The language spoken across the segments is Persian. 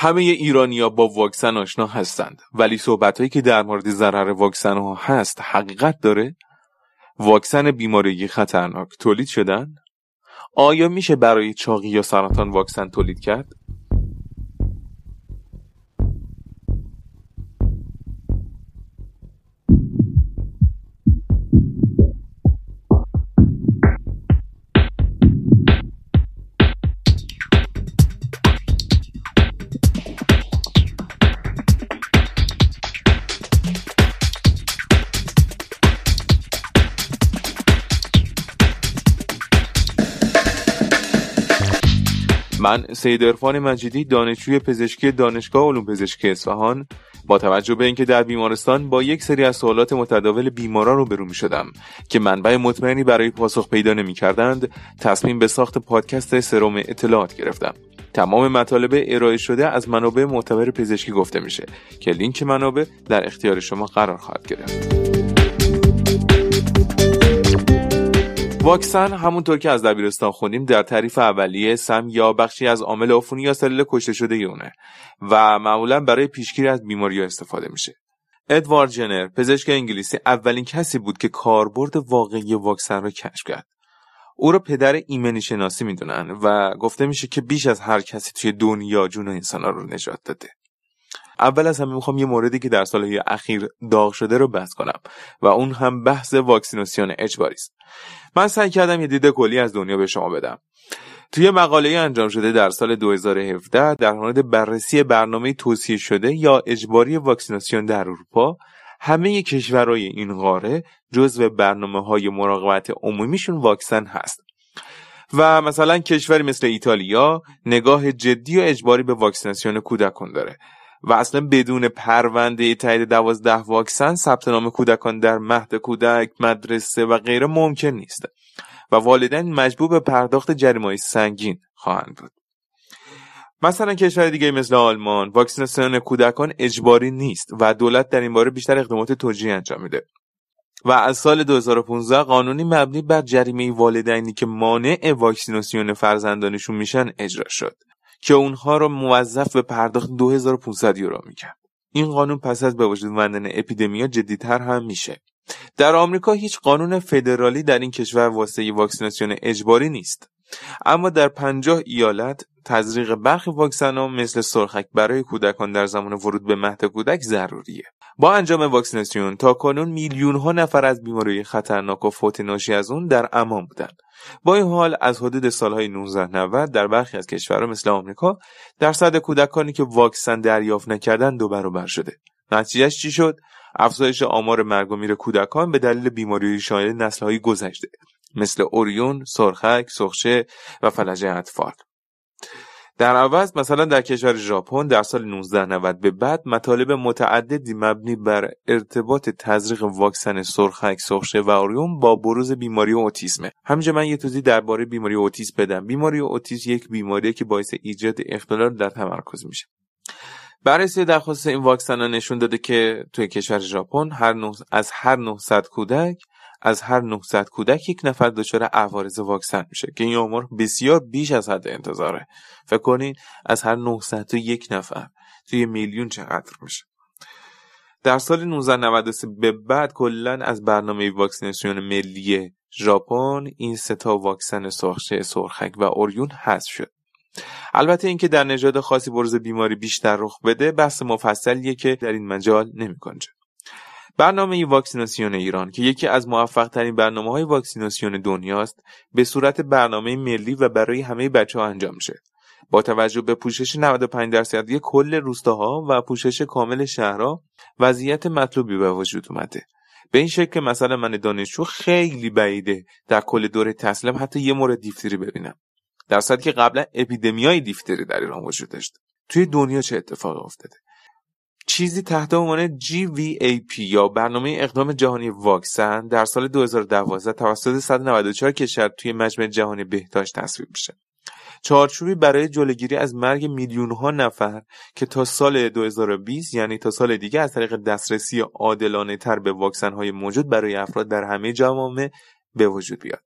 همه ایرانیا با واکسن آشنا هستند ولی صحبتهایی که در مورد ضرر واکسن ها هست حقیقت داره؟ واکسن بیماری خطرناک تولید شدن؟ آیا میشه برای چاقی یا سرطان واکسن تولید کرد؟ من سید ارفان مجیدی دانشجوی پزشکی دانشگاه علوم پزشکی اصفهان. با توجه به اینکه در بیمارستان با یک سری از سوالات متداول بیماران روبرو می شدم که منبع مطمئنی برای پاسخ پیدا نمی کردند تصمیم به ساخت پادکست سروم اطلاعات گرفتم. تمام مطالب ارائه شده از منابع معتبر پزشکی گفته میشه که لینک منابع در اختیار شما قرار خواهد گرفت. واکسن همونطور که از دبیرستان خوندیم در تعریف اولیه سم یا بخشی از عامل عفونی یا سلول کشته شده اونه و معمولا برای پیشگیری از بیماری استفاده میشه. ادوارد جنر پزشک انگلیسی اولین کسی بود که کاربرد واقعی واکسن را کشف کرد. او را پدر ایمنی شناسی می‌دونن و گفته میشه که بیش از هر کسی توی دنیا جون انسانها رو نجات داده. اول از همه می‌خوام یه موردی که در سالهای اخیر داغ شده رو بحث کنم و اون هم بحث واکسیناسیون اجباری است من سعی کردم یه دید کلی از دنیا به شما بدم. توی مقاله انجام شده در سال 2017 در مورد بررسی برنامه توصیه شده یا اجباری واکسیناسیون در اروپا همه کشورهای این قاره جزو برنامه های مراقبت عمومیشون واکسن هست. و مثلا کشوری مثل ایتالیا نگاه جدی و اجباری به واکسیناسیون کودکان داره. و اصلا بدون پرونده تایید دوازده واکسن ثبت نام کودکان در مهد کودک مدرسه و غیره ممکن نیست. و والدین مجبور به پرداخت جریمه سنگین خواهند بود. مثلا کشور دیگه مثل آلمان واکسیناسیون کودکان اجباری نیست و دولت در این باره بیشتر اقدامات توجیهی انجام میده. و از سال 2015 قانونی مبنی بر جریمه والدینی که مانع واکسیناسیون فرزندانشون میشن اجرا شد. که اونها رو موظف به پرداخت 2500 یورو می‌کرد. این قانون پس از به وجود آمدن اپیدمیا جدیتر هم میشه. در آمریکا هیچ قانون فدرالی در این کشور واسه واکسیناسیون اجباری نیست. اما در پنجاه ایالت تزریق برخی واکسن ها مثل سرخک برای کودکان در زمان ورود به مهد کودک ضروریه. با انجام واکسیناسیون تا کنون میلیون ها نفر از بیماری خطرناک و فوت ناشی از اون در امان بودند. با این حال از حدود سالهای 1990 در برخی از کشورها مثل آمریکا درصد کودکانی که واکسن دریافت نکردن دو برابر شده. نتیجهش چی شد؟ افزایش آمار مرگ و میر کودکان به دلیل بیماری شایع نسلهای گذشته. مثل اوریون، سرخک، سخشه و فلجه اطفال. در عوض مثلا در کشور ژاپن در سال 1990 به بعد مطالب متعددی مبنی بر ارتباط تزریق واکسن سرخک سرخشه و اوریون با بروز بیماری اوتیسمه. همینجا من یه توضیح درباره بیماری اوتیسم بدم. بیماری اوتیسم یک بیماری که باعث ایجاد اختلال در تمرکز میشه. بررسی درخواست این واکسن ها نشون داده که توی کشور ژاپن هر از هر 900 کودک از هر 900 کودک یک نفر دچار عوارض واکسن میشه که این آمار بسیار بیش از حد انتظاره. فکر کنین از هر 900 یک نفر توی میلیون چقدر میشه. در سال 1993 به بعد کلا از برنامه واکسیناسیون ملی ژاپن این ستا واکسن سرخشه سرخک و اوریون حذف شد. البته اینکه در نژاد خاصی برز بیماری بیشتر رخ بده بحث مفصلیه که در این مجال نمیکنجه. برنامه واکسیناسیون ایران که یکی از موفق ترین برنامه های واکسیناسیون دنیاست به صورت برنامه ملی و برای همه بچه ها انجام میشه. با توجه به پوشش 95 درصدی کل روستاها و پوشش کامل شهرها وضعیت مطلوبی به وجود اومده. به این شکل که مثلا من دانشجو خیلی بعیده در کل دوره تسلیم حتی یه مورد دیفتری ببینم. در صورتی که قبلا اپیدمیای دیفتری در ایران وجود داشت. توی دنیا چه اتفاقی افتاده؟ چیزی تحت عنوان GVAP یا برنامه اقدام جهانی واکسن در سال 2012 توسط 194 کشور توی مجمع جهانی بهداشت تصویب میشه. چارچوبی برای جلوگیری از مرگ میلیون ها نفر که تا سال 2020 یعنی تا سال دیگه از طریق دسترسی عادلانه تر به واکسن های موجود برای افراد در همه جوامع به وجود بیاد.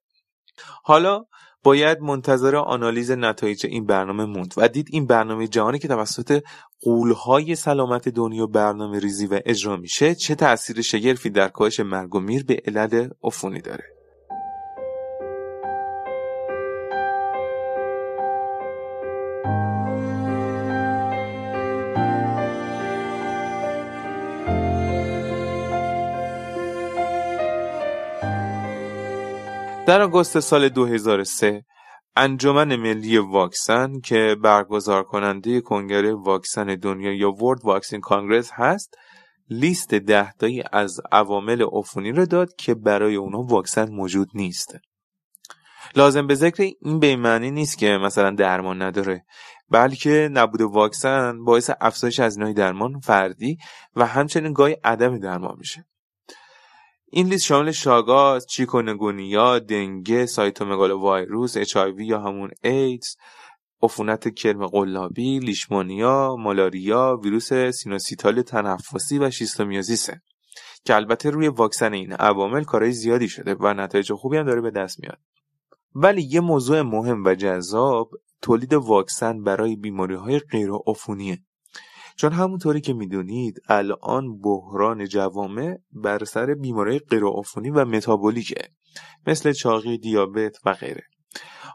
حالا باید منتظر آنالیز نتایج این برنامه موند و دید این برنامه جهانی که توسط قولهای سلامت دنیا برنامه ریزی و اجرا میشه چه تأثیر شگرفی در کاهش مرگ و میر به علل عفونی داره. در آگوست سال 2003 انجمن ملی واکسن که برگزار کننده کنگره واکسن دنیا یا ورد واکسین کانگرس هست لیست دهتایی از عوامل عفونی رو داد که برای اونا واکسن موجود نیست. لازم به ذکر این به معنی نیست که مثلا درمان نداره بلکه نبود واکسن باعث افزایش از درمان فردی و همچنین گاهی عدم درمان میشه. این لیست شامل شاگاز، چیکونگونیا، دنگه، سایتومگالو وایروس، اچ‌آی‌وی یا همون ایدز، عفونت کرم قلابی، لیشمانیا، مالاریا، ویروس سینسیشیال تنفسی و شیستوزومیازیسه که البته روی واکسن این عوامل کارهای زیادی شده و نتایج خوبی هم داره به دست میاد. ولی یه موضوع مهم و جذاب تولید واکسن برای بیماری های غیر عفونیه چون همونطوری که می‌دونید الان بحران جوامع بر سر بیماری غیرعفونی و متابولیکه مثل چاقی دیابت و غیره.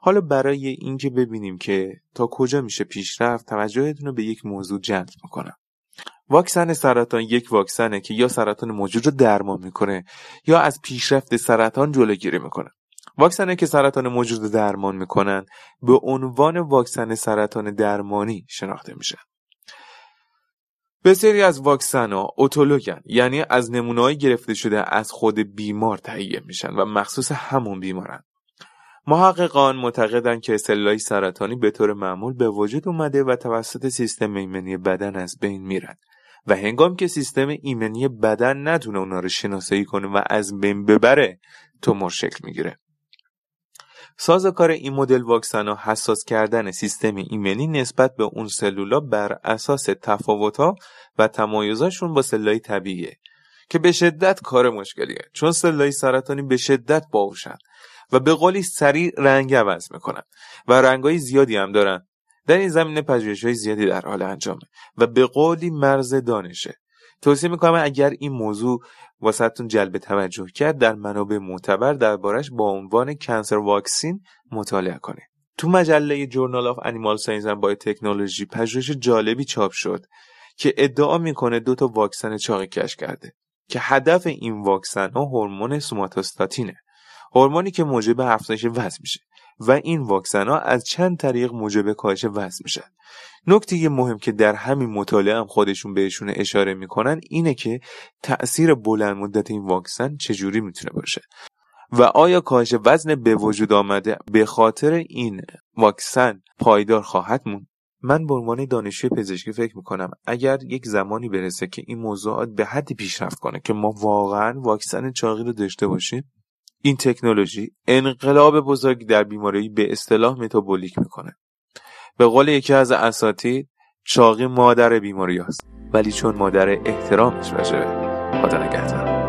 حالا برای اینکه ببینیم که تا کجا میشه پیشرفت توجهتون رو به یک موضوع جلب می‌کنم. واکسن سرطان یک واکسنه که یا سرطان موجود رو درمان می‌کنه یا از پیشرفت سرطان جلوگیری می‌کنه. واکسنه که سرطان موجود رو درمان می‌کنن به عنوان واکسن سرطان درمانی شناخته میشن بسیاری از واکسن ها اتولوگن یعنی از نمونههایی گرفته شده از خود بیمار تهیه میشن و مخصوص همون بیمارن. محققان معتقدند که سلولای سرطانی به طور معمول به وجود اومده و توسط سیستم ایمنی بدن از بین میرن و هنگام که سیستم ایمنی بدن نتونه اونا رو شناسایی کنه و از بین ببره تومور شکل می‌گیره. کار این مدل واکسن ها حساس کردن سیستم ایمنی نسبت به اون سلولا بر اساس تفاوتها و تمایزاشون با سلولای طبیعیه که به شدت کار مشکلیه. چون سلولای سرطانی به شدت باهوشن و به قولی سریع رنگ عوض می‌کنن و رنگای زیادی هم دارن. در این زمینه پژوهش های زیادی در حال انجامه و به قولی مرز دانشه. توصیه می‌کنم اگر این موضوع واسه‌تون جلب توجه کرد در منابع معتبر دربارش با عنوان cancer vaccine مطالعه کنید. تو مجله Journal of Animal Science and Biotechnology پژوهش جالبی چاپ شد که ادعا می‌کنه دو تا واکسن چاقی کشف کرده که هدف این واکسن ها هورمون سوماتوستاتینه هورمونی که موجب افزایش وزن میشه. و این واکسن ها از چند طریق موجب کاهش وزن میشن. نکته مهم که در همین مطالعه هم خودشون بهشون اشاره می‌کنن اینه که تأثیر بلند مدت این واکسن چجوری می‌تونه باشه و آیا کاهش وزن به وجود آمده به خاطر این واکسن پایدار خواهد موند؟ من به عنوان دانشجوی پزشکی فکر می‌کنم اگر یک زمانی برسه که این موضوعات به حدی پیشرفت کنه که ما واقعا واکسن چاقی رو داشته باشیم این تکنولوژی انقلاب بزرگی در بیماری به اصطلاح متابولیک می‌کنه. به قول یکی از اساتید چاقی مادر بیماری هست ولی چون مادر احترامش وجبه خدا نگهدار.